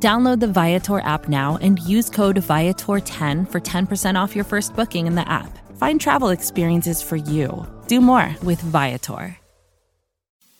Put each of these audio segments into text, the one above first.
Download the Viator app now and use code Viator10 for 10% off your first booking in the app. Find travel experiences for you. Do more with Viator.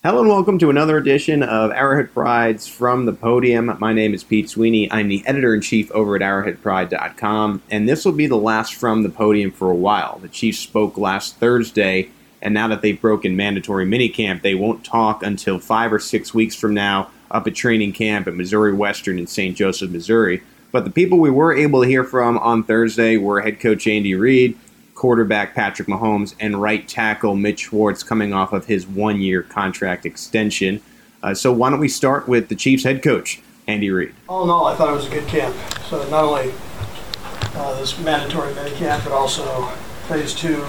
Hello and welcome to another edition of Arrowhead Prides from the Podium. My name is Pete Sweeney. I'm the editor in chief over at arrowheadpride.com, and this will be the last from the podium for a while. The Chiefs spoke last Thursday, and now that they've broken mandatory minicamp, they won't talk until five or six weeks from now up at training camp at Missouri Western in St. Joseph, Missouri. But the people we were able to hear from on Thursday were head coach Andy Reid, quarterback Patrick Mahomes, and right tackle Mitch Schwartz coming off of his one year contract extension. Uh, so why don't we start with the Chiefs head coach, Andy Reid? All in all, I thought it was a good camp. So not only uh, this mandatory mini camp, but also phase two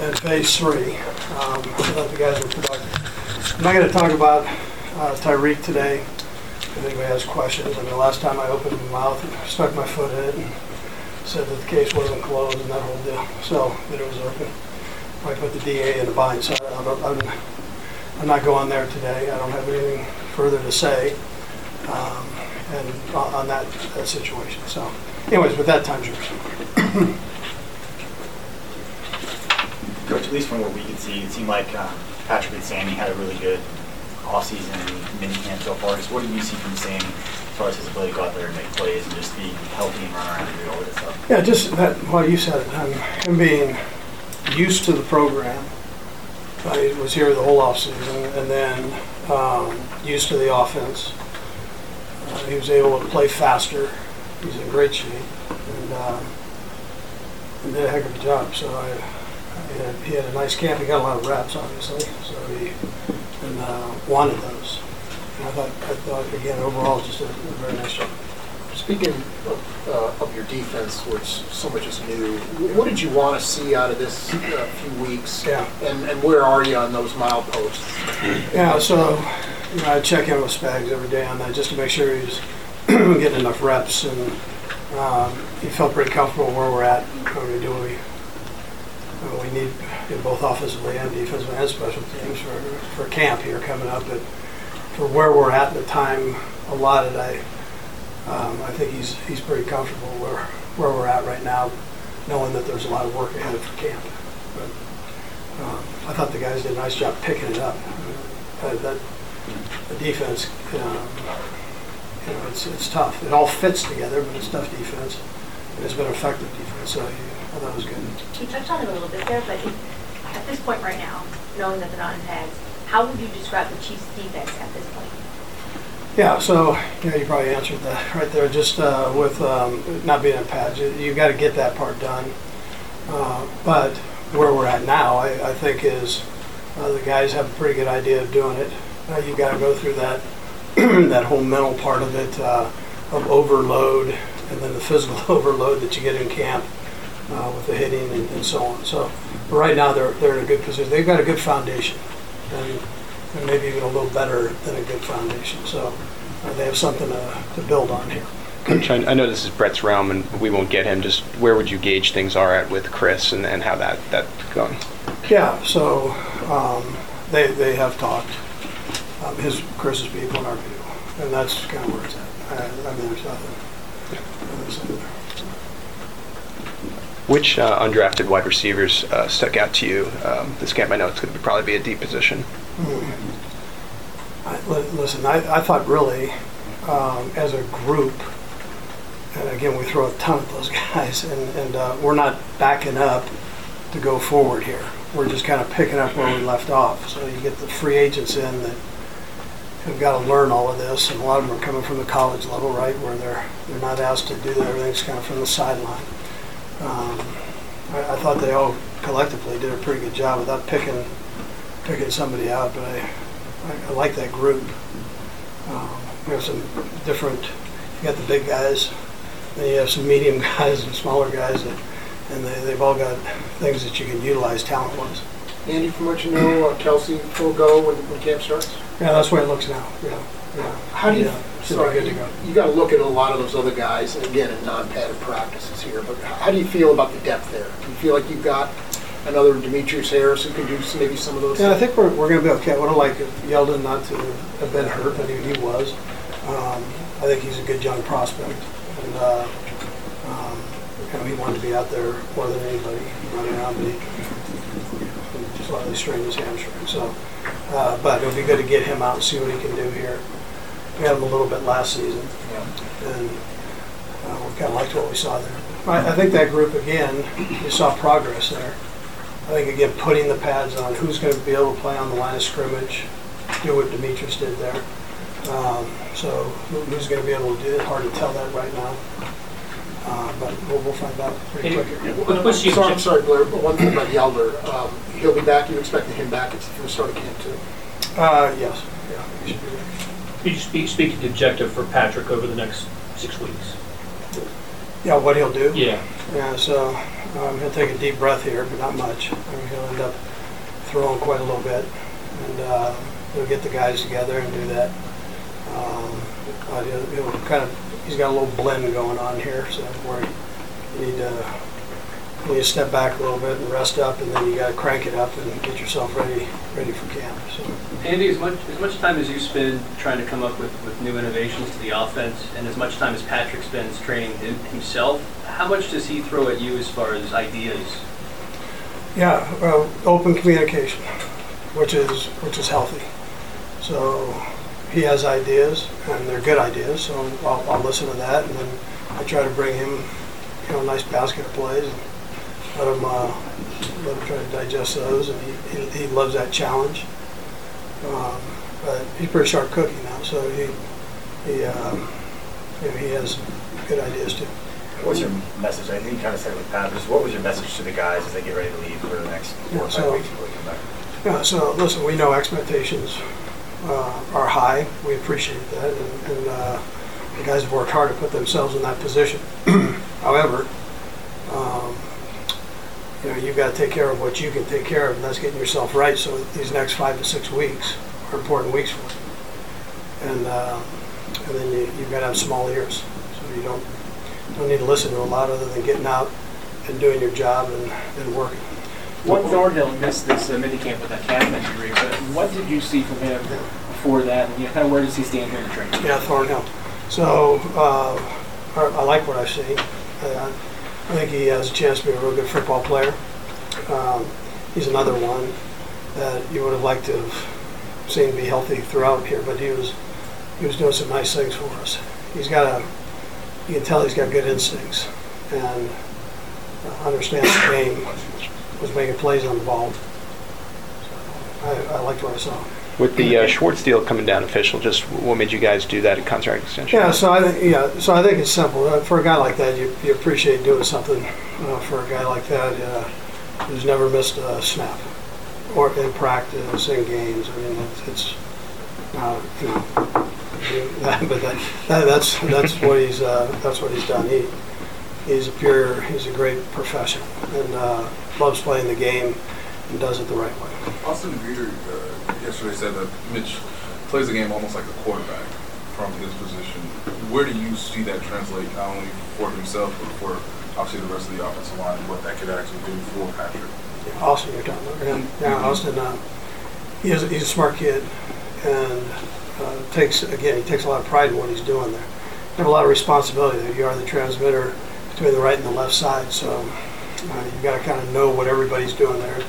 and phase three. Um, I thought the guys were productive. I'm not going to talk about uh, Tyreek today. If anybody has questions, I mean, the last time I opened my mouth and stuck my foot in and said that the case wasn't closed and that whole deal. So that it was open. I put the DA in a bind, so I don't, I'm, I'm not going there today. I don't have anything further to say um, and on, on that, that situation. So, anyways, with that, time's yours. Coach, at least from what we could see, it seemed like uh, Patrick and Sammy had a really good offseason and mini camp so far. Just what did you see from Sammy as far as his ability to go out there and make plays and just be healthy and run around and do all this stuff? Yeah, just that, well, you said it, um, him being used to the program. I was here the whole offseason and then um, used to the offense. Uh, he was able to play faster. He's in great shape and, um, and did a heck of a job. So I, I had, he had a nice camp. He got a lot of reps, obviously. So he and uh, wanted those. And I thought, I thought again, overall, just a, a very nice job. Speaking of, uh, of your defense, which so much is new, what did you want to see out of this uh, few weeks? Yeah. And, and where are you on those mileposts? Yeah, so you know, I check in with Spags every day on that just to make sure he's getting enough reps, and um, he felt pretty comfortable where we're at. When we do what we we need in both offensively and defensively and special teams for, for camp here coming up. But for where we're at, in the time allotted, I um, I think he's he's pretty comfortable where where we're at right now, knowing that there's a lot of work ahead for camp. But um, I thought the guys did a nice job picking it up. Uh, that the defense, um, you know, it's it's tough. It all fits together, but it's tough defense. And it's been effective defense. So thought it was good. You touched on it a little bit there, but if, at this point right now, knowing that they're not in pads, how would you describe the Chiefs' defense at this point? Yeah, so yeah, you probably answered that right there. Just uh, with um, not being in pads, you, you got to get that part done. Uh, but where we're at now, I, I think is uh, the guys have a pretty good idea of doing it. Uh, you got to go through that that whole mental part of it uh, of overload, and then the physical overload that you get in camp uh, with the hitting and, and, so on. So right now they're they're in a good position. They've got a good foundation, and, and maybe even a little better than a good foundation. So uh, they have something to, to build on here. Coach, I, I know this is Brett's realm, and we won't get him. Just where would you gauge things are at with Chris, and, and how that that's going? Yeah, so um, they they have talked. Um, his Chris's people and our people, and that's kind of where it's at. I, I mean, there's nothing. nothing there. Which uh, undrafted wide receivers uh, stuck out to you um, this camp? I know it's going to probably be a deep position. Mm-hmm. Listen, I, I, thought really, um, as a group, and again, we throw a ton of those guys, and, and uh, we're not backing up to go forward here. We're just kind of picking up where we left off. So you get the free agents in that have got to learn all of this, and a lot of them are coming from the college level, right, where they're they're not asked to do that. Everything's kind of from the sideline. Um, I, I, thought they all collectively did a pretty good job without picking picking somebody out, but I, I, I like that group. Um, we have some different. You got the big guys, then you have some medium guys and smaller guys that, and they, they've all got things that you can utilize talent-wise. Andy, from what you know, uh, Kelce will go when, when camp starts? Yeah, that's the way it looks now, yeah, yeah. How do you, Yeah, should sorry, be good to go. you gotta look at a lot of those other guys, and again, in non-padded practices here, but how do you feel about the depth there? Do you feel like you've got another Demetrius Harris who can do some- maybe some of those? Yeah, I think we're, we're gonna be okay. I would have liked Yelder not to have been hurt, but he, he was. Um, I think he's a good young prospect. And, uh, um, you know, he wanted to be out there more than anybody running around, but he he slightly strained his hamstring, so. Uh, but it'll be good to get him out and see what he can do here. We had him a little bit last season, Yeah. and, uh, we kinda liked what we saw there. I, I think that group, again, you saw progress there. I think again, putting the pads on, who's going to be able to play on the line of scrimmage, do what Demetrius did there. Um, so who- who's going to be able to do it? Hard to tell that right now. Uh, but we'll, we'll find out pretty quick. here. What- What's the I'm sorry, I'm sorry, Blair, but one thing about Yelder, um, he'll be back, you expected him back at the start of camp too? Uh, yes, yeah, Could you speak, speak to the objective for Patrick over the next six weeks? Yeah, what he'll do? Yeah. Yeah, so um, he'll take a deep breath here, but not much. I mean, he'll end up throwing quite a little bit, and uh, he'll get the guys together and do that. Um, but he'll, he'll kind of, he's got a little blend going on here, so where you need to, you step back a little bit and rest up, and then you got to crank it up and get yourself ready, ready for camp. So. Andy, as much, as much time as you spend trying to come up with, with new innovations to the offense, and as much time as Patrick spends training himself, how much does he throw at you as far as ideas? Yeah, well, open communication, which is which is healthy. So he has ideas, and they're good ideas. So I'll, I'll listen to that, and then I try to bring him, you know, a nice basket of plays, and let him uh, let him try to digest those. And he, he, he loves that challenge. Um, but he's pretty sharp cookie now, so he he um, you know, he has good ideas too. What's your message? I think you kind of said it with Pat, just what was your message to the guys as they get ready to leave for the next four or Yeah, five so- weeks before they come back? Yeah, so listen, we know expectations uh, are high. We appreciate that, and, and uh, the guys have worked hard to put themselves in that position. However, um, you know, you've got to take care of what you can take care of, and that's getting yourself right. So these next five to six weeks are important weeks for you, and uh, and then you, you've got to have small ears, so you don't don't need to listen to a lot other than getting out and doing your job and, and working. Juan Thornhill missed this uh, minicamp with that calf injury, but what did you see from him before that? And you know, kind of where does he stand here in training? Yeah, Thornhill. So uh, I, I like what I see. Uh, I think he has a chance to be a real good football player. Um, he's another one that you would have liked to have seen be healthy throughout here, but he was he was doing some nice things for us. He's got a you can tell he's got good instincts and uh, understands the game. Was making plays on the ball. So I, I liked what I saw. With the uh, Schwartz deal coming down official, just what made you guys do that contract extension? Yeah, so I think yeah, so I think it's simple. Uh, for a guy like that, you, you appreciate doing something uh, for a guy like that uh, who's never missed a snap, or in practice, in games. I mean, it's, it's uh, you know, but that, that, that's that's what he's uh, that's what he's done. He he's a pure, he's a great professional and uh, loves playing the game and does it the right way. Austin Reiter uh, yesterday said that Mitch plays the game almost like a quarterback from his position. Where do you see that translate not only for himself but for obviously the rest of the offensive line and what that could actually do for Patrick? Yeah, Austin, you're talking about him. Yeah, Austin. Uh, he is, he's a smart kid, and uh, takes again he takes a lot of pride in what he's doing there. You have a lot of responsibility there. You are the transmitter between the right and the left side, so uh, you've got to kind of know what everybody's doing there.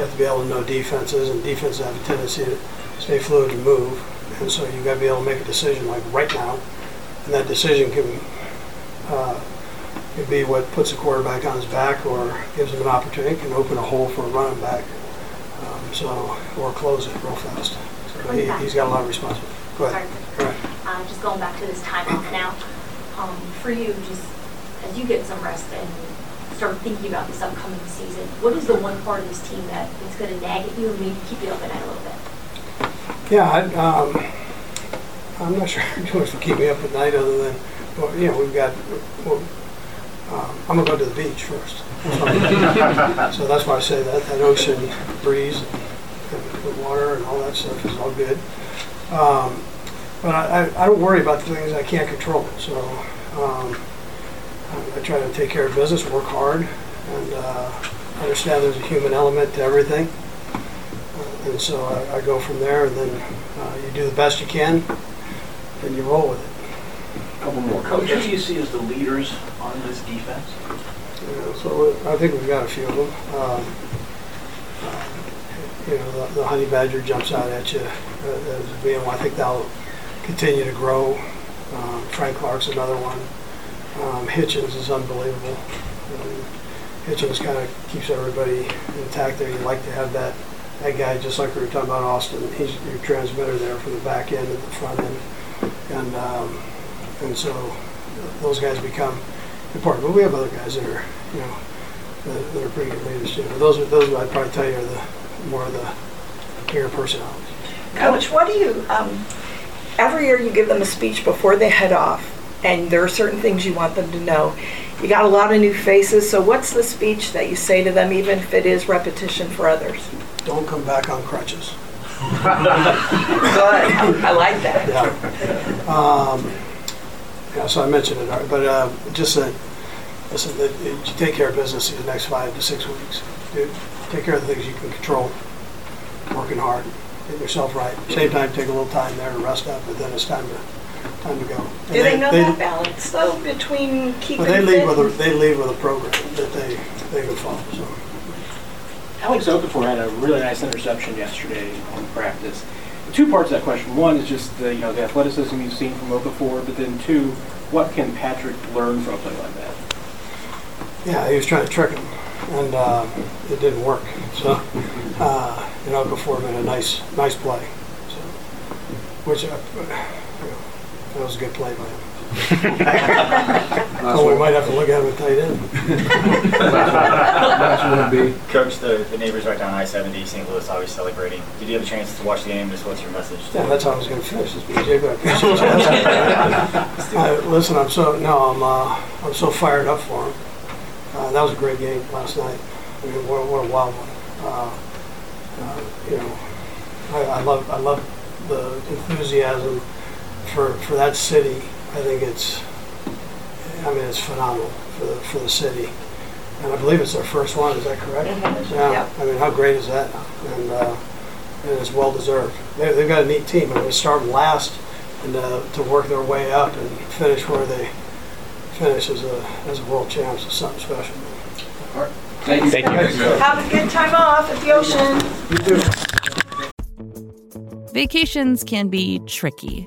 You have to be able to know defenses, and defenses have a tendency to stay fluid and move, and so you've got to be able to make a decision like right now, and that decision can. Uh, could be what puts a quarterback on his back or gives him an opportunity, can open a hole for a running back. Um, so, or close it real fast. So he, he's got a lot of responsibility. Go Sorry. ahead. Go ahead. Uh, just going back to this time off now, um, for you, just as you get some rest and start thinking about this upcoming season, what is the one part of this team that is going to nag at you and maybe keep you up at night a little bit? Yeah, I, um, I'm not sure too much to keep me up at night other than well, you know, we've got. Well, um, I'm gonna go to the beach first. so that's why I say that that ocean breeze and, and the water and all that stuff is all good. Um, but I, I, I don't worry about the things I can't control. So um, I, I try to take care of business, work hard, and uh, understand there's a human element to everything. Uh, and so I, I go from there, and then uh, you do the best you can, and you roll with it. A Couple more. Coach, who do you see as the leaders on this defense? You know, so I think we've got a few of them. Um, uh, you know, the, the honey badger jumps out at you uh, as being one. I think they'll continue to grow. Um, Frank Clark's another one. Um, Hitchens is unbelievable. Um, Hitchens kind of keeps everybody intact there. You like to have that that guy, just like we were talking about Austin. He's your transmitter there from the back end and the front end, and um, and so those guys become important. But we have other guys that are, you know, that, that are pretty good leaders too. But those are those I'd probably tell you are the more of the bigger personalities. Coach, what do you, um, every year you give them a speech before they head off, and there are certain things you want them to know. You got a lot of new faces, so what's the speech that you say to them, even if it is repetition for others? Don't come back on crutches. Good. I like that. Yeah. Um, yeah, so I mentioned it, already, but uh, just that, listen, that you take care of business these next five to six weeks. Dude, take care of the things you can control, working hard, getting yourself right. Same time, take a little time there to rest up, but then it's time to time to go. And Do they know that balance though between keeping But they fit? leave with a they leave with a program that they they can follow. So Alex Okafor had a really nice interception yesterday on practice. Two parts of that question. One is just the, you know, the athleticism you've seen from Okafor, but then two, what can Patrick learn from a play like that? yeah, he was trying to trick him, and uh, it didn't work. So uh, you know, before made a nice nice play. So which uh, you know, that was a good play by him. oh, we might have to look at him at tight end. Coach, the, the neighbors right down I-70, St. Louis, always celebrating. Did you have a chance to watch the game? Just what's your message? Yeah, that's how I was going to finish this BJ, but I appreciate you asking. uh, listen, I'm so no, I'm uh, I'm so fired up for him. Uh, that was a great game last night. I mean, what, what a wild one. Uh, uh, you know, I, I love I love the enthusiasm for for that city. I think it's I mean it's phenomenal for the for the city. And I believe it's their first one. Is that correct? Yeah. Yep. I mean, how great is that? And uh, and it's well deserved. They, they've got a neat team. I mean, to start last and uh, to work their way up and finish where they finish as a as a world champs is something special. Thank you. Thank you. Have a good time off at the ocean. You do. Vacations can be tricky.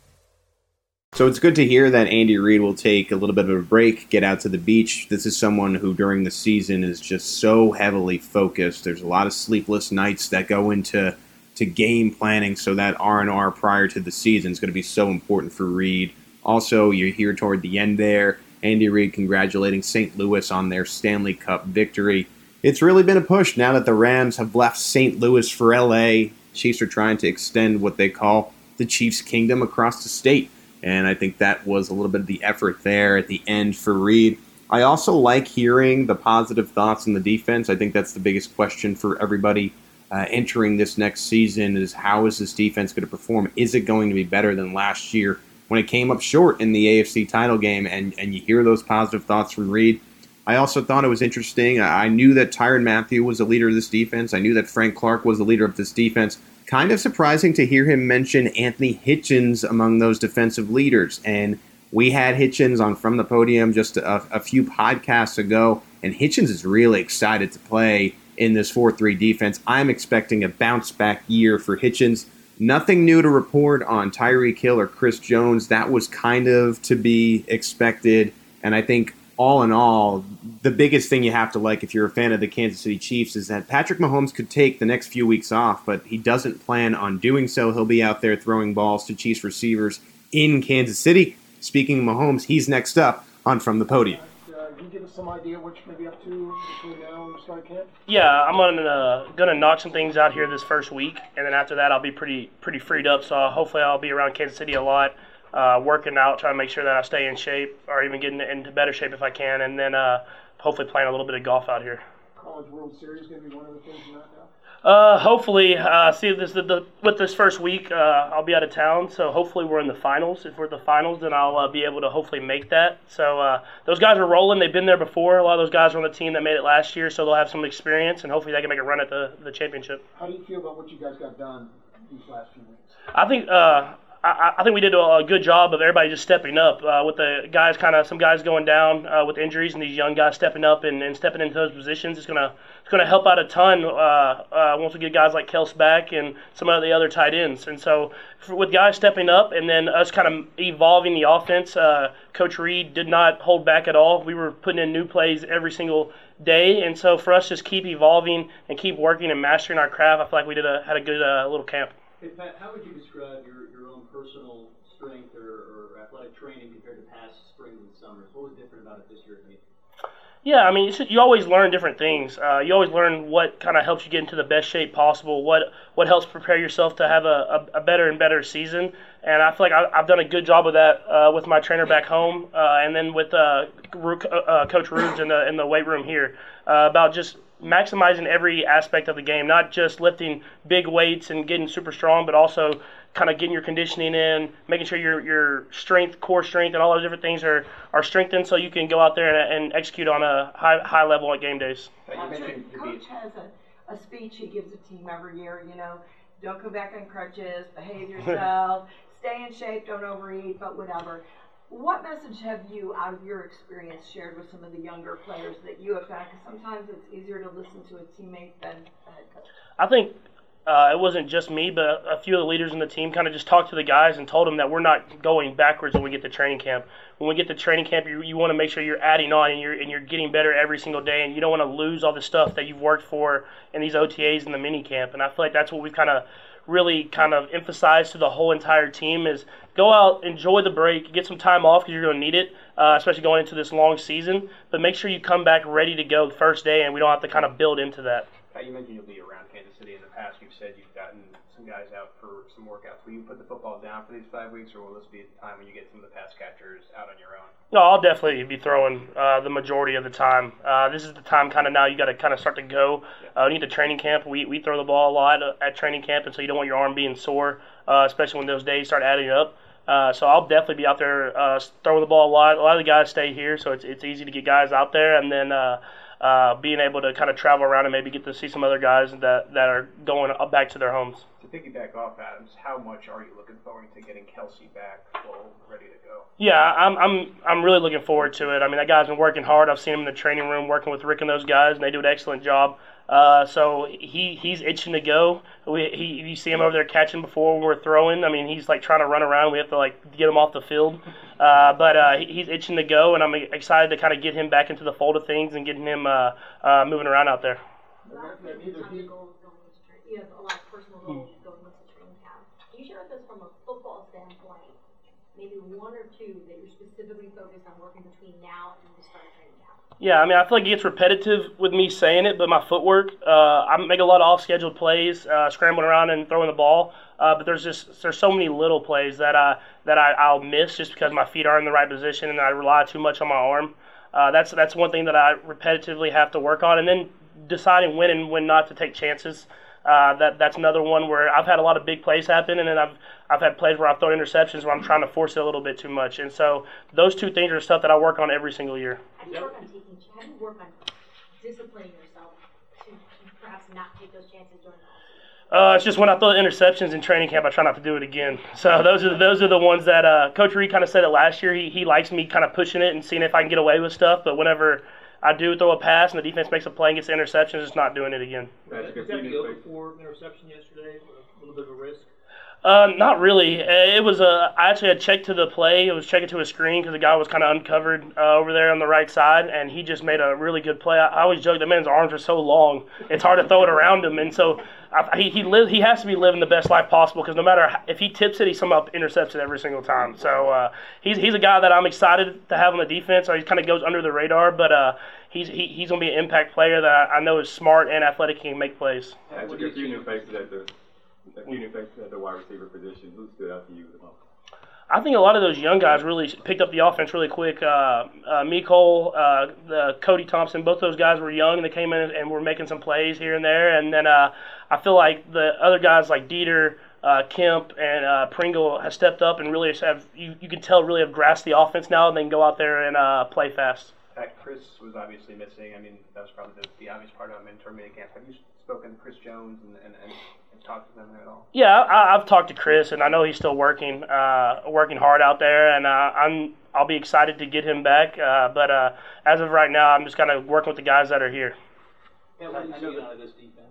So it's good to hear that Andy Reid will take a little bit of a break, get out to the beach. This is someone who during the season is just so heavily focused. There's a lot of sleepless nights that go into to game planning, so that R&R prior to the season is going to be so important for Reid. Also, you're here toward the end there. Andy Reid congratulating St. Louis on their Stanley Cup victory. It's really been a push now that the Rams have left St. Louis for LA. Chiefs are trying to extend what they call the Chiefs' kingdom across the state. And I think that was a little bit of the effort there at the end for Reid. I also like hearing the positive thoughts on the defense. I think that's the biggest question for everybody uh, entering this next season is how is this defense going to perform? Is it going to be better than last year when it came up short in the AFC title game? And, and you hear those positive thoughts from Reid. I also thought it was interesting. I knew that Tyrann Mathieu was the leader of this defense. I knew that Frank Clark was the leader of this defense. Kind of surprising to hear him mention Anthony Hitchens among those defensive leaders. And we had Hitchens on From the Podium just a, a few podcasts ago, and Hitchens is really excited to play in this 4 3 defense. I'm expecting a bounce back year for Hitchens. Nothing new to report on Tyreek Hill or Chris Jones. That was kind of to be expected. And I think all in all, the biggest thing you have to like if you're a fan of the Kansas City Chiefs is that Patrick Mahomes could take the next few weeks off, but he doesn't plan on doing so. He'll be out there throwing balls to Chiefs receivers in Kansas City. Speaking of Mahomes, he's next up on From the Podium. Uh, can you give us some idea what you may be up to between now and the start camp? Yeah, I'm gonna uh, gonna knock some things out here this first week, and then after that, I'll be pretty pretty freed up. So hopefully, I'll be around Kansas City a lot uh, working out, trying to make sure that I stay in shape or even getting into better shape if I can, and then uh, hopefully playing a little bit of golf out here. College World Series going to be one of the things you're not now? Uh, hopefully, uh, see this the, the, with this first week, uh, I'll be out of town, so hopefully we're in the finals. If we're at the finals, then I'll uh, be able to hopefully make that. So uh, those guys are rolling; they've been there before. A lot of those guys are on the team that made it last year, so they'll have some experience, and hopefully they can make a run at the the championship. How do you feel about what you guys got done these last few weeks? I think uh, I, I think we did a good job of everybody just stepping up uh, with the guys kind of some guys going down uh, with injuries and these young guys stepping up and, and stepping into those positions. It's gonna it's gonna help out a ton uh, uh, once we get guys like Kels back and some of the other tight ends. And so for, with guys stepping up and then us kind of evolving the offense, uh, Coach Reid did not hold back at all. We were putting in new plays every single day, and so for us just keep evolving and keep working and mastering our craft, I feel like we did a had a good uh, little camp. Hey Pat, how would you describe your, your own personal strength or, or athletic training compared to past springs and summers? What was different about it this year? At May? Yeah, I mean, you always learn different things. Uh, you always learn what kind of helps you get into the best shape possible. What what helps prepare yourself to have a, a, a better and better season. And I feel like I, have done a good job of that uh, with my trainer back home, uh, and then with uh, uh, Coach Rubes in the in the weight room here uh, about just maximizing every aspect of the game, not just lifting big weights and getting super strong, but also kind of getting your conditioning in, making sure your your strength, core strength, and all those different things are, are strengthened, so you can go out there and, and execute on a high high level at game days. Coach has a, a speech he gives a team every year. You know, don't come back on crutches, behave yourself, stay in shape, don't overeat, but whatever. What message have you, out of your experience, shared with some of the younger players that you have found? Because sometimes it's easier to listen to a teammate than a head coach. I think uh, it wasn't just me, but a few of the leaders in the team kind of just talked to the guys and told them that we're not going backwards when we get to training camp. When we get to training camp, you, you want to make sure you're adding on and you're and you're getting better every single day, and you don't want to lose all the stuff that you've worked for in these OTAs and the mini camp. And I feel like that's what we've kind of really kind of emphasize to the whole entire team is go out, enjoy the break, get some time off because you're going to need it, uh, especially going into this long season. But make sure you come back ready to go the first day, and we don't have to kind of build into that. You mentioned you'll be around Kansas City in the past. You've said you've gotten some guys out for some workouts. Will you put the football down for these five weeks, or will this be the time when you get some of the pass catchers out on your own? No, I'll definitely be throwing uh, the majority of the time. Uh, this is the time kind of now you got to kind of start to go. Uh, you need the training camp. We, we throw the ball a lot at training camp, and so you don't want your arm being sore, uh, especially when those days start adding up. Uh, so I'll definitely be out there uh, throwing the ball a lot. A lot of the guys stay here, so it's, it's easy to get guys out there. And then uh, uh, being able to kind of travel around and maybe get to see some other guys that, that are going back to their homes. To piggyback off Adams, how much are you looking forward to getting Kelce back full, ready to go? Yeah, I'm, I'm, I'm really looking forward to it. I mean, that guy's been working hard. I've seen him in the training room working with Rick and those guys, and they do an excellent job. Uh, so he he's itching to go. We, he you see him over there catching before we're throwing. I mean, he's like trying to run around. We have to like get him off the field. Uh, but uh, he's itching to go, and I'm excited to kind of get him back into the fold of things and getting him uh, uh, moving around out there. Maybe one or two that you're specifically focused on working between now and the start of training camp? Yeah, I mean, I feel like it gets repetitive with me saying it, but my footwork, uh, I make a lot of off-scheduled plays, uh, scrambling around and throwing the ball. Uh, but there's just there's so many little plays that I that I, I'll miss just because my feet aren't in the right position and I rely too much on my arm. Uh, that's that's one thing that I repetitively have to work on, and then deciding when and when not to take chances. Uh, that that's another one where I've had a lot of big plays happen, and then I've I've had plays where I've thrown interceptions where I'm trying to force it a little bit too much. And so those two things are stuff that I work on every single year. How do you work on taking? How do you work on disciplining yourself to perhaps not take those chances during the Uh, it's just when I throw the interceptions in training camp, I try not to do it again. So those are those are the ones that uh, Coach Reid kind of said it last year. He, he likes me kind of pushing it and seeing if I can get away with stuff. But whenever I do throw a pass and the defense makes a play and gets the interception, just not doing it again. That's good. Did that go for interception yesterday? A little bit of a risk. Uh, not really. Uh, It was a. I actually had checked to the play. It was checking to a screen because the guy was kind of uncovered uh, over there on the right side, and he just made a really good play. I, I always joke that man's arms are so long, it's hard to throw it around him, and so I, he he live, He has to be living the best life possible because no matter how, if he tips it, he somehow intercepts it every single time. So uh, he's he's a guy that I'm excited to have on the defense. So he kind of goes under the radar, but uh, he's he, he's gonna be an impact player that I know is smart and athletic and can make plays. As a few new faces at the, faces at the wide receiver position, who stood out to you the most? I think a lot of those young guys really picked up the offense really quick. Uh, uh, Mecole, uh, Cody Thompson, both those guys were young and they came in and were making some plays here and there. And then uh, I feel like the other guys like Dieter, uh, Kemp, and uh, Pringle have stepped up and really have you, you can tell really have grasped the offense now and they can go out there and uh, play fast. That Chris was obviously missing. I mean, that was probably the, the obvious part of him in tournament camp. Have you spoken to Chris Jones and, and, and, and talked to them at all? Yeah, I, I've talked to Chris, and I know he's still working, uh, working hard out there, and uh, I'm I'll be excited to get him back. Uh, but uh, as of right now, I'm just kind of working with the guys that are here. Yeah, what do you see out of this defense?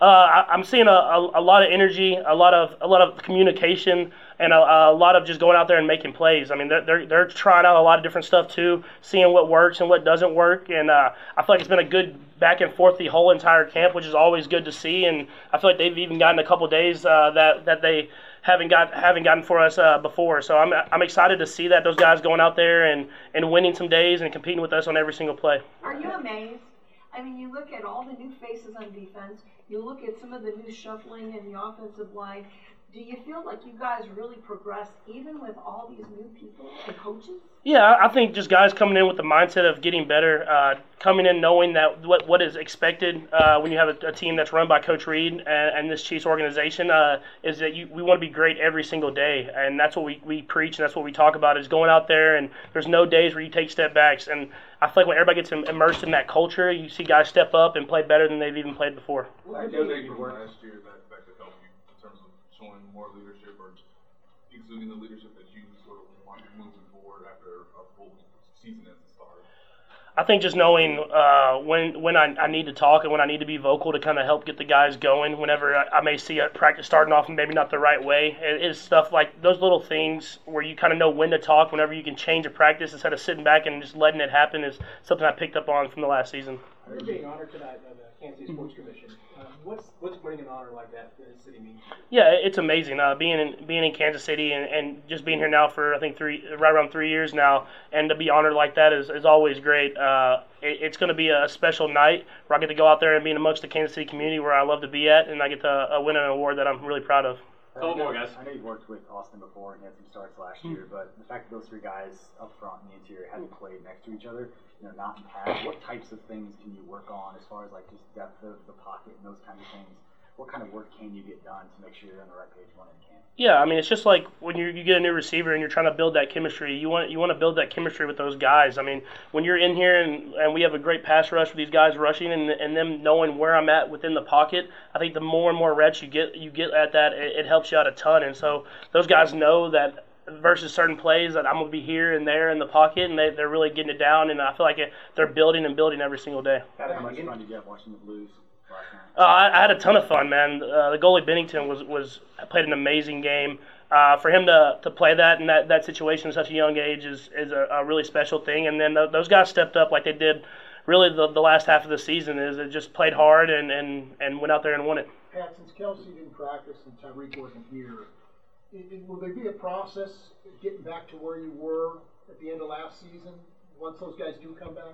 Uh, I, I'm seeing a, a, a lot of energy, a lot of a lot of communication, and a, a lot of just going out there and making plays. I mean, they're, they're trying out a lot of different stuff too, seeing what works and what doesn't work. And uh, I feel like it's been a good back and forth the whole entire camp, which is always good to see. And I feel like they've even gotten a couple days uh, that that they haven't got haven't gotten for us uh, before. So I'm I'm excited to see that those guys going out there and and winning some days and competing with us on every single play. Are you amazed? I mean, you look at all the new faces on defense, you look at some of the new shuffling in the offensive line. Do you feel like you guys really progressed even with all these new people and coaches? Yeah, I think just guys coming in with the mindset of getting better, uh, coming in knowing that what what is expected uh, when you have a, a team that's run by Coach Reid and, and this Chiefs organization uh, is that you we want to be great every single day, and that's what we, we preach and that's what we talk about is going out there and there's no days where you take step backs, and I feel like when everybody gets immersed in that culture, you see guys step up and play better than they've even played before. What did you from last year that, showing more leadership or exuding the leadership that you sort of want moving forward after a full season at the start? I think just knowing uh, when when I, I need to talk and when I need to be vocal to kind of help get the guys going. Whenever I, I may see a practice starting off maybe not the right way, it is stuff like those little things where you kind of know when to talk. Whenever you can change a practice instead of sitting back and just letting it happen is something I picked up on from the last season. You're being honored tonight by the Kansas Sports Commission. What's what's bringing an honor like that the city mean? Yeah, it's amazing uh, being in being in Kansas City and, and just being here now for I think three right around three years now, and to be honored like that is, is always great. Uh, it, it's going to be a special night where I get to go out there and be amongst the Kansas City community where I love to be at, and I get to uh, win an award that I'm really proud of. Couple more guys. I know you've worked with Austin before and he had some starts last Hmm. year, but the fact that those three guys up front in the interior hadn't played next to each other, you know, not in pads, what types of things can you work on as far as like just depth of the pocket and those kinds of things? What kind of work can you get done to make sure you're on the right page going into camp? Yeah, I mean, it's just like when you you get a new receiver and you're trying to build that chemistry. You want you want to build that chemistry with those guys. I mean, when you're in here and, and we have a great pass rush with these guys rushing and, and them knowing where I'm at within the pocket, I think the more and more reps you get you get at that, it, it helps you out a ton. And so those guys know that versus certain plays that I'm gonna be here and there in the pocket, and they they're really getting it down. And I feel like it, they're building and building every single day. How much fun did you have watching the Blues? Uh, I, I had a ton of fun, man. Uh, the goalie Binnington was was played an amazing game. Uh, for him to, to play that in that, that situation at such a young age is, is a, a really special thing. And then th- those guys stepped up like they did really the, the last half of the season. Is they just played hard and, and, and went out there and won it. Pat, since Kelce didn't practice and Tyreek wasn't here, i i will there be a process getting back to where you were at the end of last season once those guys do come back?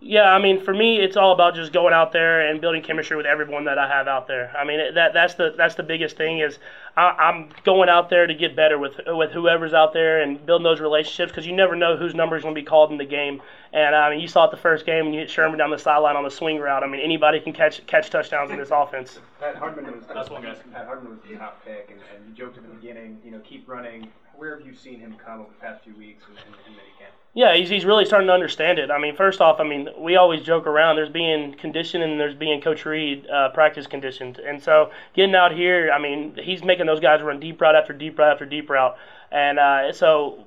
Yeah, I mean, for me, it's all about just going out there and building chemistry with everyone that I have out there. I mean, that that's the that's the biggest thing is I, I'm going out there to get better with with whoever's out there and building those relationships because you never know whose number is going to be called in the game. And I mean, you saw it the first game when you hit Sherman down the sideline on the swing route. I mean, anybody can catch catch touchdowns in this offense. Pat Hardman was that's one guy. Pat Hardman was the top pick, and, and you joked at the beginning, you know, keep running. Where have you seen him come over the past few weeks and, and, and minicamp? Yeah, he's, he's really starting to understand it. I mean, first off, I mean, we always joke around. There's being conditioned and there's being Coach Reid uh, practice conditioned. And so getting out here, I mean, he's making those guys run deep route after deep route after deep route. And uh, so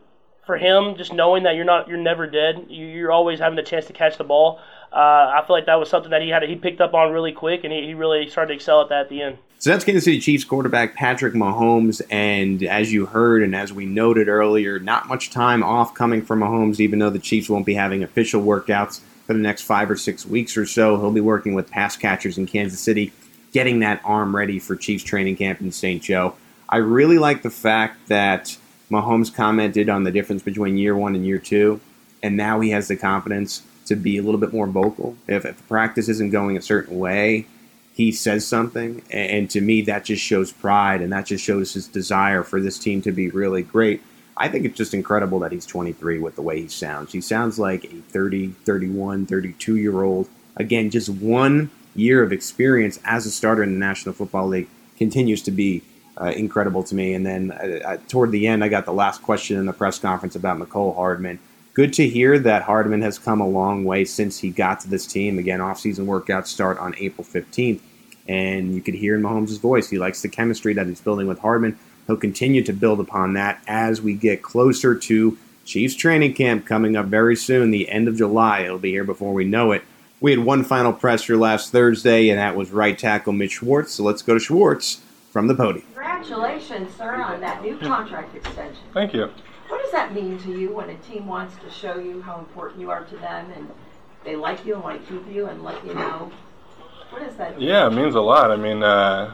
for him, just knowing that you're not, you're never dead. You're always having the chance to catch the ball. Uh, I feel like that was something that he had, he picked up on really quick, and he, he really started to excel at that at the end. So that's Kansas City Chiefs quarterback Patrick Mahomes. And as you heard, and as we noted earlier, not much time off coming from Mahomes, even though the Chiefs won't be having official workouts for the next five or six weeks or so. He'll be working with pass catchers in Kansas City, getting that arm ready for Chiefs training camp in St. Joe. I really like the fact that Mahomes commented on the difference between year one and year two, and now he has the confidence to be a little bit more vocal. If, if practice isn't going a certain way, he says something, and to me, that just shows pride and that just shows his desire for this team to be really great. I think it's just incredible that he's 23 with the way he sounds. He sounds like a 30, 31, 32 year old. Again, just one year of experience as a starter in the National Football League continues to be uh, incredible to me. And then uh, uh toward the end, I got the last question in the press conference about Mecole Hardman. Good to hear that Hardman has come a long way since he got to this team. Again, offseason workouts start on April 15th and you could hear in Mahomes' voice he likes the chemistry that he's building with Hardman. He'll continue to build upon that as we get closer to Chiefs training camp coming up very soon, the end of July. It'll be here before we know it. We had one final presser last Thursday, and that was right tackle Mitch Schwartz. So let's go to Schwartz from the podium. Congratulations, sir, on that new contract extension. Thank you. What does that mean to you when a team wants to show you how important you are to them and they like you and want to keep you and let you know what is that? Yeah, it means a lot. I mean, uh,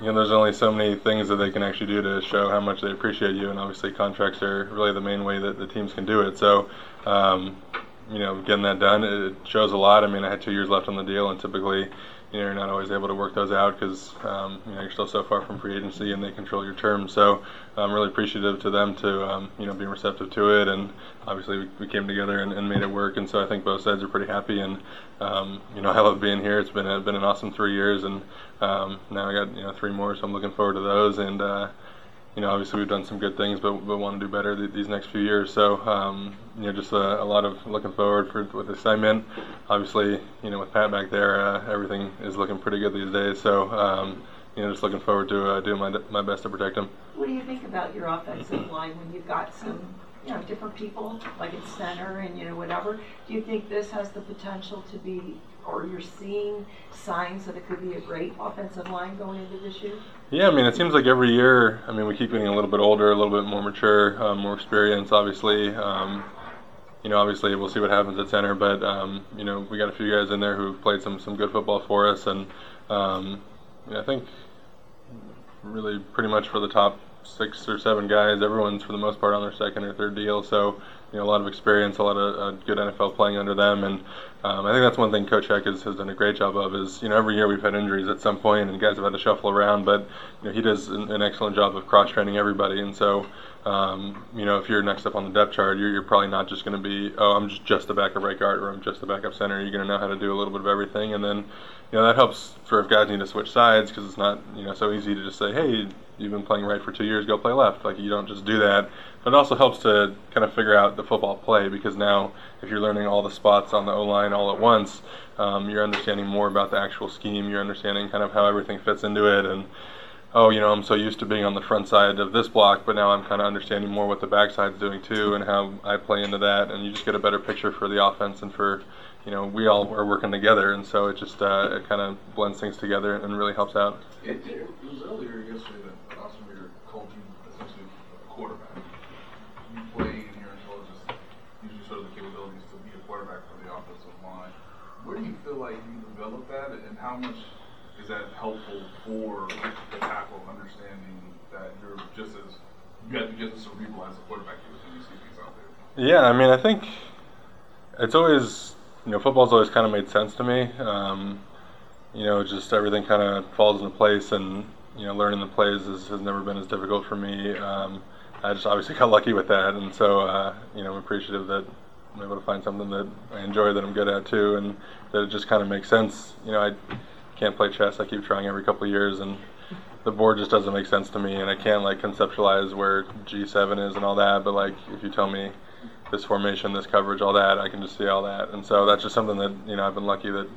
you know, there's only so many things that they can actually do to show how much they appreciate you, and obviously contracts are really the main way that the teams can do it. So, um, you know, getting that done, it shows a lot. I mean, I had two years left on the deal, and typically you know, you're not always able to work those out because um, you know you're still so far from free agency and they control your terms. So I'm really appreciative to them to um, you know be receptive to it, and obviously we, we came together and, and, made it work. And so I think both sides are pretty happy. And um, you know I love being here. It's been a, been an awesome three years, and um, now I got you know three more, so I'm looking forward to those. And uh, you know, obviously we've done some good things, but but want to do better th- these next few years. So, um, you know, just a, a, lot of looking forward for with excitement. Obviously, you know, with Pat back there, uh, everything is looking pretty good these days. So, um, you know, just looking forward to uh, doing my my best to protect him. What do you think about your offensive line when you've got some, you know, different people like at center and you know whatever? Do you think this has the potential to be or you're seeing signs that it could be a great offensive line going into this year? Yeah, I mean, it seems like every year, I mean, we keep getting a little bit older, a little bit more mature, um, more experience, obviously. Um, you know, obviously, we'll see what happens at center, but, um, you know, we got a few guys in there who've played some, some good football for us, and um, I think really pretty much for the top six or seven guys, everyone's for the most part on their second or third deal, so you know, a lot of experience, a lot of uh, good NFL playing under them, and um, I think that's one thing Coach Heck has, has done a great job of. Is you know every year we've had injuries at some point, and guys have had to shuffle around, but you know he does an, an excellent job of cross training everybody, and so um, you know if you're next up on the depth chart, you're, you're probably not just going to be oh I'm just just the backup right guard or I'm just the backup center. You're going to know how to do a little bit of everything, and then you know that helps for if guys need to switch sides because it's not you know so easy to just say hey you've been playing right for two years, go play left. Like you don't just do that. But it also helps to kind of figure out the football play because now if you're learning all the spots on the O line all at once, um, you're understanding more about the actual scheme. You're understanding kind of how everything fits into it and. Oh, you know, I'm so used to being on the front side of this block, but now I'm kind of understanding more what the backside's doing too, and how I play into that, and you just get a better picture for the offense and for you know, we all are working together, and so it just uh, it kind of blends things together and really helps out. It, it was earlier yesterday that Austin Reiter called you essentially a quarterback. You play in your intelligence, usually show the capabilities to be a quarterback for the offensive line. Where do you feel like you developed that, and how much is that helpful for the tackle understanding that you're just as you to get as cerebral as a quarterback you see things out there? Yeah, I mean, I think it's always you know, football's always kind of made sense to me. Um, you know, just everything kind of falls into place, and you know, learning the plays is, has never been as difficult for me. Um, I just obviously got lucky with that, and so uh, you know, I'm appreciative that I'm able to find something that I enjoy that I'm good at too, and that it just kind of makes sense. You know, I can't play chess. I keep trying every couple of years, and the board just doesn't make sense to me, and I can't like conceptualize where G7 is and all that. But like, if you tell me this formation, this coverage, all that, I can just see all that, and so that's just something that you know I've been lucky that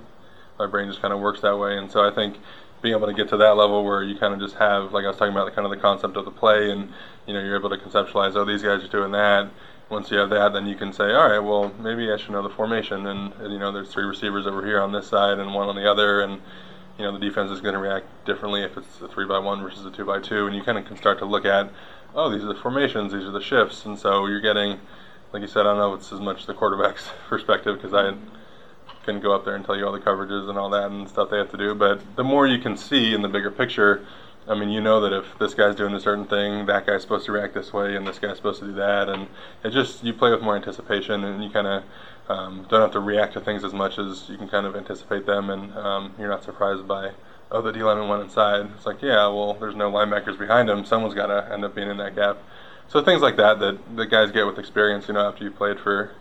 my brain just kind of works that way, and so I think being able to get to that level where you kind of just have, like I was talking about, the kind of the concept of the play, and you know you're able to conceptualize, oh, these guys are doing that. Once you have that, then you can say, all right, well, maybe I should know the formation, and, and you know there's three receivers over here on this side and one on the other, and you know the defense is going to react differently if it's a three by one versus a two by two, and you kind of can start to look at, oh, these are the formations, these are the shifts, and so you're getting, like you said, I don't know it's as much the quarterback's perspective because I couldn't go up there and tell you all the coverages and all that and stuff they have to do, but the more you can see in the bigger picture, I mean, you know that if this guy's doing a certain thing, that guy's supposed to react this way, and this guy's supposed to do that, and it just you play with more anticipation, and you kind of um, don't have to react to things as much as you can kind of anticipate them, and um, you're not surprised by oh the D lineman went inside. It's like yeah, well there's no linebackers behind him, someone's got to end up being in that gap. So things like that that the guys get with experience, you know, after you played for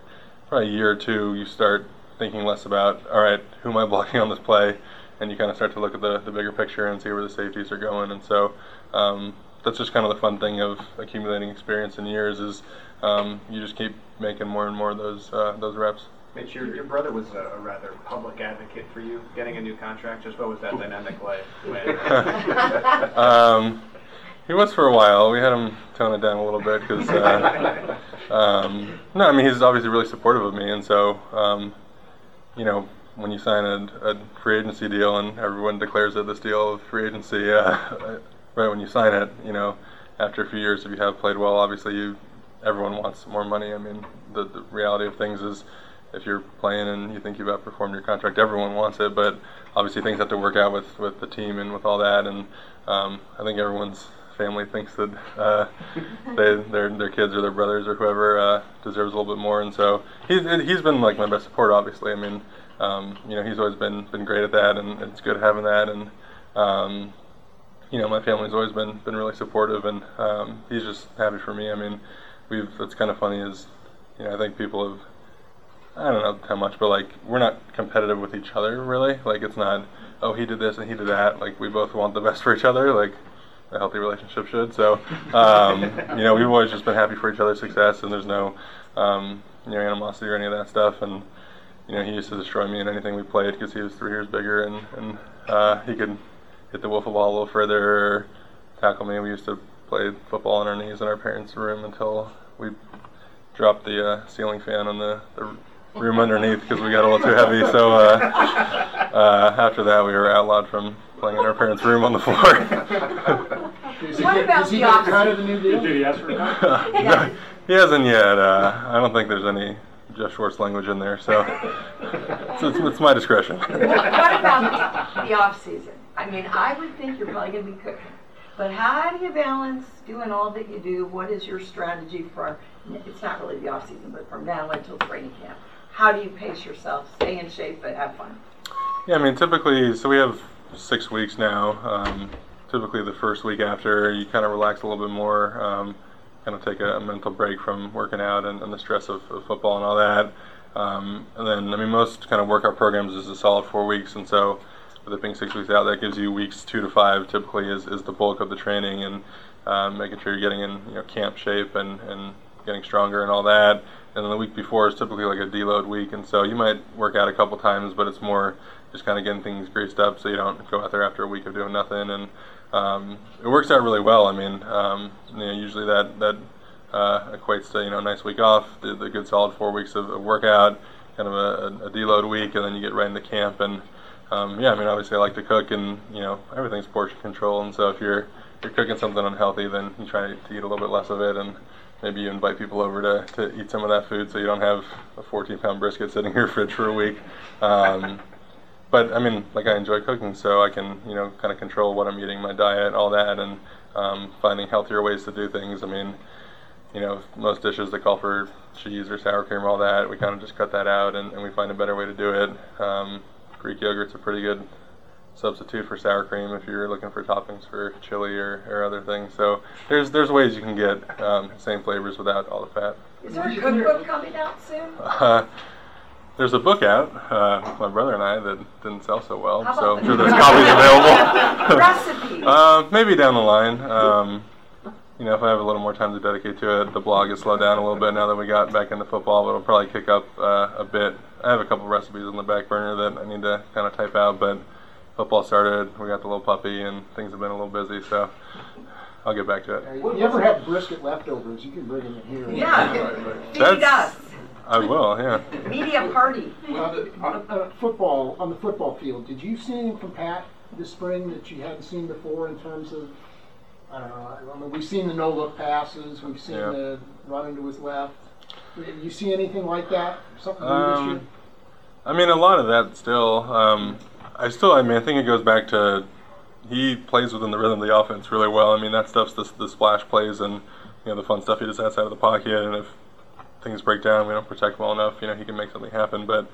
probably a year or two, you start thinking less about all right, who am I blocking on this play and you kind of start to look at the, the bigger picture and see where the safeties are going. And so um, that's just kind of the fun thing of accumulating experience in years is um, you just keep making more and more of those uh, those reps. Mitch, your, your brother was a, a, rather public advocate for you getting a new contract. Just what was that dynamic like? um, he was for a while. We had him tone it down a little bit because, uh, um, no, I mean he's obviously really supportive of me, and so um, you know when you sign a, a, free agency deal and everyone declares that this deal of free agency, uh, right when you sign it, you know, after a few years, if you have played well, obviously you, everyone wants more money. I mean, the, the reality of things is, if you're playing and you think you've outperformed your contract, everyone wants it. But obviously, things have to work out with, with the team and with all that. And um, I think everyone's family thinks that uh, they, their their kids or their brothers or whoever uh, deserves a little bit more. And so he's he's been like my best support. Obviously, I mean um, you know, he's always been been great at that, and it's good having that. And um, you know, my family's always been been really supportive, and um, he's just happy for me. I mean, we've it's kind of funny is, you know, I think people have. I don't know how much, but like we're not competitive with each other really. Like it's not, oh he did this and he did that. Like we both want the best for each other. Like a healthy relationship should. So, um, you know, we've always just been happy for each other's success, and there's no, um, you know, animosity or any of that stuff. And you know, he used to destroy me in anything we played because he was three years bigger and, and uh, he could hit the wiffle ball a little further tackle me. We used to play football on our knees in our parents' room until we dropped the uh, ceiling fan on the, the room underneath because we got a little too heavy. So uh, uh, after that, we were outlawed from playing in our parents' room on the floor. what about the opposite? Did he ask for a no, he hasn't yet. Uh, I don't think there's any Geoff Schwartz language in there, so it's, it's, it's, my discretion. what about the, the off season? I mean, I would think you're probably going to be cooking, but how do you balance doing all that you do? What is your strategy for? It's not really the off season, but from now until training camp. How do you pace yourself, stay in shape, but have fun? Yeah, I mean, typically, so we have six weeks now. Um, typically, the first week after, you kind of relax a little bit more. Um, kind of take a, mental break from working out and, and the stress of, of, football and all that. Um, and then, I mean, most kind of workout programs is a solid four weeks, and so it being six weeks out, that gives you weeks two to five. Typically, is, is the bulk of the training and um, making sure you're getting in you know camp shape and, and getting stronger and all that. And then the week before is typically like a deload week, and so you might work out a couple times, but it's more just kind of getting things greased up so you don't go out there after a week of doing nothing and um, it works out really well. I mean, um, you know, usually that that uh, equates to you know a nice week off, the, the good solid four weeks of, of workout, kind of a, a, deload week, and then you get right into camp. And um, yeah, I mean, obviously I like to cook, and you know everything's portion control. And so if you're you're cooking something unhealthy, then you try to eat a little bit less of it, and maybe you invite people over to, to eat some of that food, so you don't have a 14 pound brisket sitting in your fridge for a week. Um, but I mean, like I enjoy cooking, so I can you know kind of control what I'm eating, my diet, all that, and um, finding healthier ways to do things. I mean, you know, most dishes that call for cheese or sour cream, all that, we kind of just cut that out and, and we find a better way to do it. Um, Greek yogurt's a pretty good substitute for sour cream if you're looking for toppings for chili or, or other things. So there's there's ways you can get um, same flavors without all the fat. Is there a cookbook coming out soon? Uh, there's a book out, uh, my brother and I, that didn't sell so well, so I'm sure there's copies available. Recipes. uh, maybe down the line. Um, you know, if I have a little more time to dedicate to it, the blog has slowed down a little bit now that we got back into football, but it'll probably kick up uh, a bit. I have a couple recipes on the back burner that I need to kind of type out, but football started, we got the little puppy, and things have been a little busy, so I'll get back to it. You ever have brisket leftovers, you can bring them in here. Yeah, feed That's- us. I will, yeah. Media party. Uh, uh, football, on the football field, did you see anything from Pat this spring that you hadn't seen before in terms of, I don't know, I mean, we've seen the no-look passes, we've seen Yeah. the run into his left. You see anything like that? Something new this year? Um, I mean, a lot of that still. Um, I still, I mean, I think it goes back to he plays within the rhythm of the offense really well. I mean, that stuff's the, the splash plays and you know the fun stuff he does outside of the pocket. And if things break down, we don't protect well enough. You know, he can make something happen. But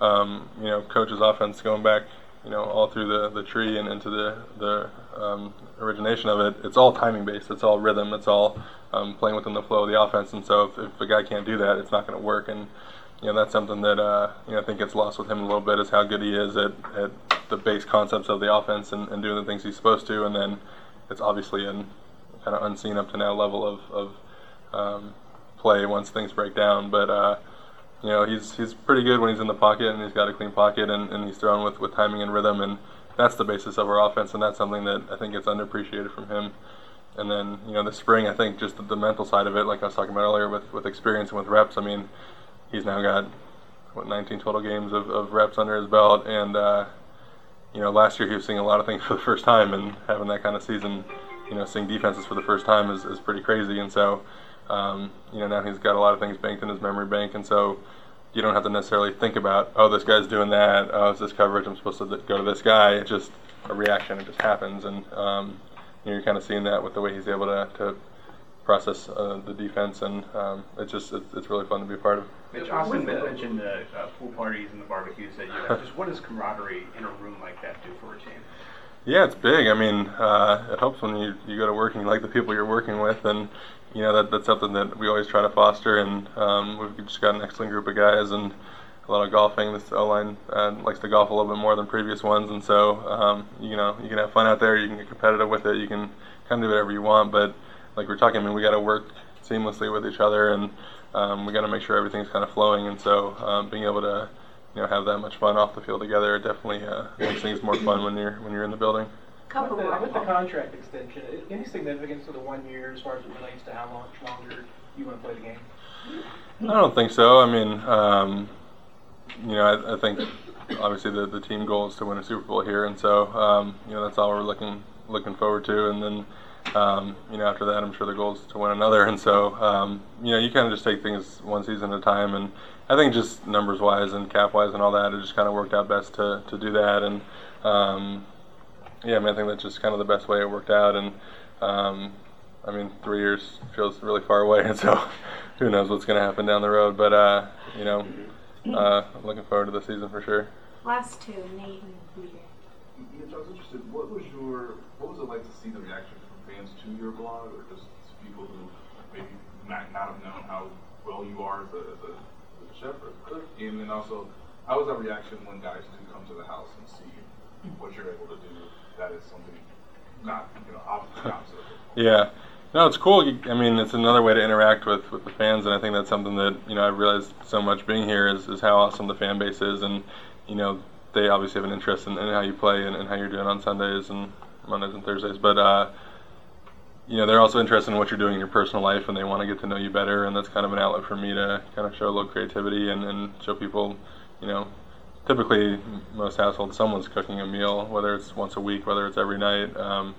um, you know, coach's offense going back, you know, all through the, the tree and into the the um, origination of it. It's all timing based. It's all rhythm. It's all um, playing within the flow of the offense. And so if, if a guy can't do that, it's not going to work. And you know, that's something that uh, you know I think gets lost with him a little bit is how good he is at, at the base concepts of the offense and, and doing the things he's supposed to. And then it's obviously an kind of unseen up to now level of, of um, play once things break down. But uh, you know, he's he's pretty good when he's in the pocket and he's got a clean pocket and, and he's thrown with, with timing and rhythm and that's the basis of our offense and that's something that I think gets underappreciated from him. And then, you know, this spring I think just the, the mental side of it, like I was talking about earlier with, with experience and with reps, I mean, he's now got what 19 total games of, of reps under his belt and uh, you know, last year he was seeing a lot of things for the first time and having that kind of season, you know, seeing defenses for the first time is, is pretty crazy and so um, you know, now he's got a lot of things banked in his memory bank, and so you don't have to necessarily think about, oh, this guy's doing that. Oh, it's this coverage. I'm supposed to th- go to this guy. It's just a reaction. It just happens, and um, you know, you're kind of seeing that with the way he's able to, to process uh, the defense, and um, it's just it's, it's really fun to be a part of. Mitch Austin mentioned the uh, pool parties and the barbecues that you have. Just what does camaraderie in a room like that do for a team? Yeah, it's big. I mean, uh, it helps when you, you go to work and you like the people you're working with, and you know that that's something that we always try to foster. And um, we've just got an excellent group of guys and a lot of golfing. This O line uh, likes to golf a little bit more than previous ones, and so um, you know you can have fun out there. You can get competitive with it. You can kind of do whatever you want. But like we're talking, I mean, we got to work seamlessly with each other, and um, we got to make sure everything's kind of flowing. And so um, being able to you know have that much fun off the field together definitely uh, makes things more fun when you're when you're in the building. With the, with the contract extension, any significance to the one year as far as it relates to how much longer you want to play the game? I don't think so. I mean, um, you know, I, I think obviously the, the team goal is to win a Super Bowl here, and so um, you know that's all we're looking looking forward to. And then um, you know after that, I'm sure the goal is to win another. And so um, you know you kind of just take things one season at a time. And I think just numbers wise and cap wise and all that, it just kind of worked out best to, to do that. And um, yeah, I mean I think that's just kind of the best way it worked out. And um, I mean three years feels really far away, and so who knows what's going to happen down the road. But uh, you know. Uh, I'm looking forward to the season for sure. Last two, Nate and Peter. Mitch, I was interested. What was your what was it like to see the reaction from fans to your blog, or just people who maybe might not have known how well you are as a, as a, as a chef or a cook, and then also how was that reaction when guys do come to the house and see what you're able to do? That is something not you know opposite. Yeah. No, it's cool. I mean, it's another way to interact with, with the fans, and I think that's something that you know I've realized so much being here is, is how awesome the fan base is, and you know they obviously have an interest in, in how you play and, and how you're doing on Sundays and Mondays and Thursdays, but uh, you know they're also interested in what you're doing in your personal life, and they want to get to know you better, and that's kind of an outlet for me to kind of show a little creativity and, and show people, you know, typically most households someone's cooking a meal, whether it's once a week, whether it's every night. Um,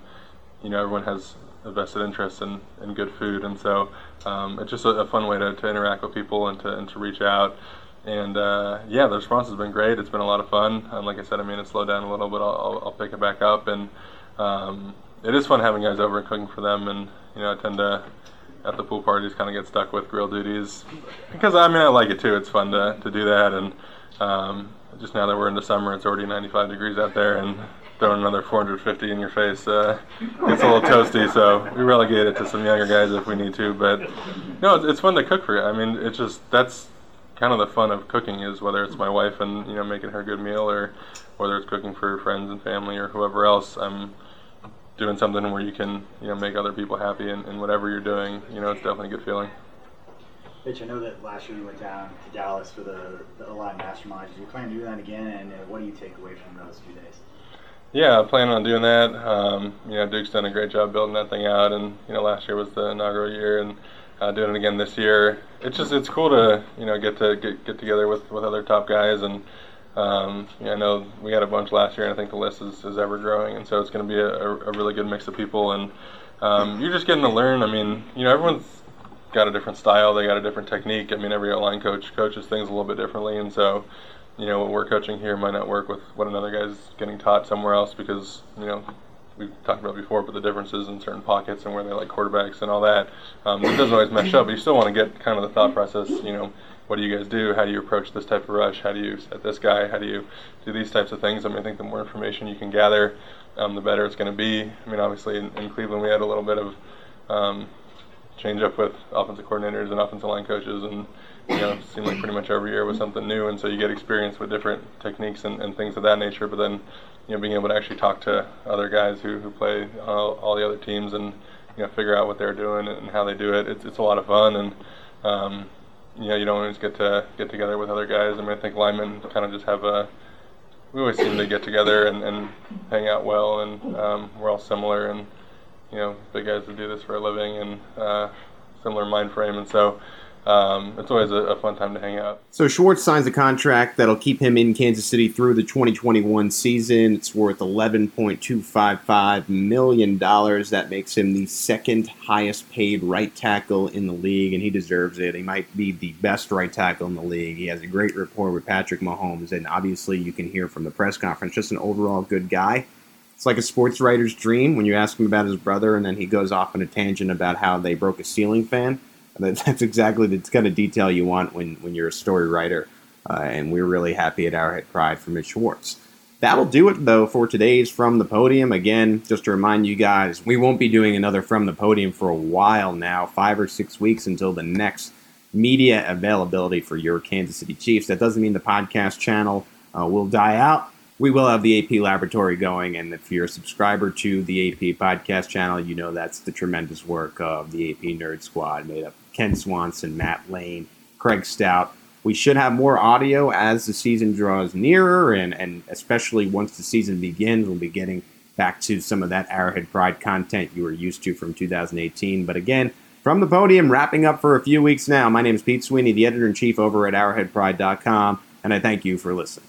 you know, everyone has a vested interest in, in good food, and so um, it's just a, a fun way to, to interact with people and to, and to reach out. And uh, yeah, the response has been great. It's been a lot of fun. And like I said, I mean, it slowed down a little, but I'll, I'll, pick it back up. And um, it is fun having guys over and cooking for them. And you know, I tend to at the pool parties kind of get stuck with grill duties because I mean I like it too. It's fun to, to do that and um, just now that we're in the summer, it's already 95 degrees out there and throwing another 450 in your face uh, a little toasty. So we relegate it to some younger guys if we need to. But no, it's, it's fun to cook for. You. I mean, it's just that's kind of the fun of cooking is whether it's my wife and you know making her a good meal or whether it's cooking for friends and family or whoever else. I'm doing something where you can you know make other people happy and, and whatever you're doing. You know, it's definitely a good feeling. Mitch, I know that last year you went down to Dallas for the, the O-line mastermind. Do you plan to do that again, and uh, what do you take away from those few days? Yeah, I plan on doing that. Um, you know, Duke's done a great job building that thing out, and you know, last year was the inaugural year, and uh, doing it again this year. It's just it's cool to you know get to get, get together with, with other top guys, and um, I know we had a bunch last year, and I think the list is, is ever growing, and so it's going to be a, a, really good mix of people, and um, you're just getting to learn. I mean, you know, everyone's got a different style, they got a different technique. I mean, every line coach coaches things a little bit differently, and so you know, what we're coaching here might not work with what another guy's getting taught somewhere else because, you know, we've talked about before, but the differences in certain pockets and where they like quarterbacks and all that, um, it doesn't always mesh up, but you still want to get kind of the thought process, you know, what do you guys do? How do you approach this type of rush? How do you set this guy? How do you do these types of things? I mean, I think the more information you can gather, um, the better it's going to be. I mean, obviously in, in, Cleveland we had a little bit of um, change up with offensive coordinators and offensive line coaches and you know, it seemed like pretty much every year was something new, and so you get experience with different techniques and, and things of that nature. But then, you know, being able to actually talk to other guys who, who play all, all the other teams and you know figure out what they're doing and how they do it, it's, it's a lot of fun. And um, you know, you don't always get to get together with other guys. I mean, I think linemen kind of just have a we always seem to get together and, and hang out well, and um, we're all similar, and you know, big guys that do this for a living and uh, similar mind frame, and so um, it's always a, a, fun time to hang out. So Schwartz signs a contract that'll keep him in Kansas City through the 2021 season. It's worth 11.255 million dollars. That makes him the second highest paid right tackle in the league, and he deserves it. He might be the best right tackle in the league. He has a great rapport with Patrick Mahomes, and obviously you can hear from the press conference, just an overall good guy. It's like a sports writer's dream when you ask him about his brother, and then he goes off on a tangent about how they broke a ceiling fan that's exactly the kind of detail you want when, when you're a story writer. Uh, and we're really happy at Arrowhead Pride for Mitch Schwartz. That'll do it, though, for today's From the Podium. Again, just to remind you guys, we won't be doing another From the Podium for a while now, five or six weeks until the next media availability for your Kansas City Chiefs. That doesn't mean the podcast channel uh, will die out. We will have the AP Laboratory going, and if you're a subscriber to the AP podcast channel, you know that's the tremendous work of the AP Nerd Squad made up of Kent Swanson, Matt Lane, Craig Stout. We should have more audio as the season draws nearer, and, and especially once the season begins, we'll be getting back to some of that Arrowhead Pride content you were used to from 2018. But again, from the podium, wrapping up for a few weeks now, my name is Pete Sweeney, the editor in chief over at arrowheadpride.com, and I thank you for listening.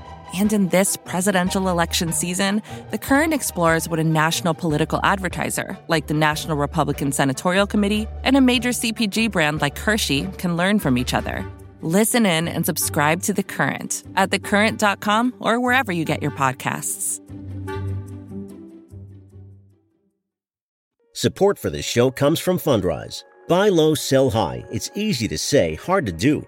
And in this presidential election season, The Current explores what a national political advertiser, like the National Republican Senatorial Committee, and a major CPG brand like Hershey can learn from each other. Listen in and subscribe to The Current at thecurrent.com or wherever you get your podcasts. Support for this show comes from Fundrise. Buy low, sell high. It's easy to say, hard to do.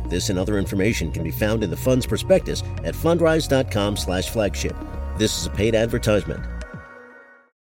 This and other information can be found in the fund's prospectus at fundrise.com/flagship. This is a paid advertisement.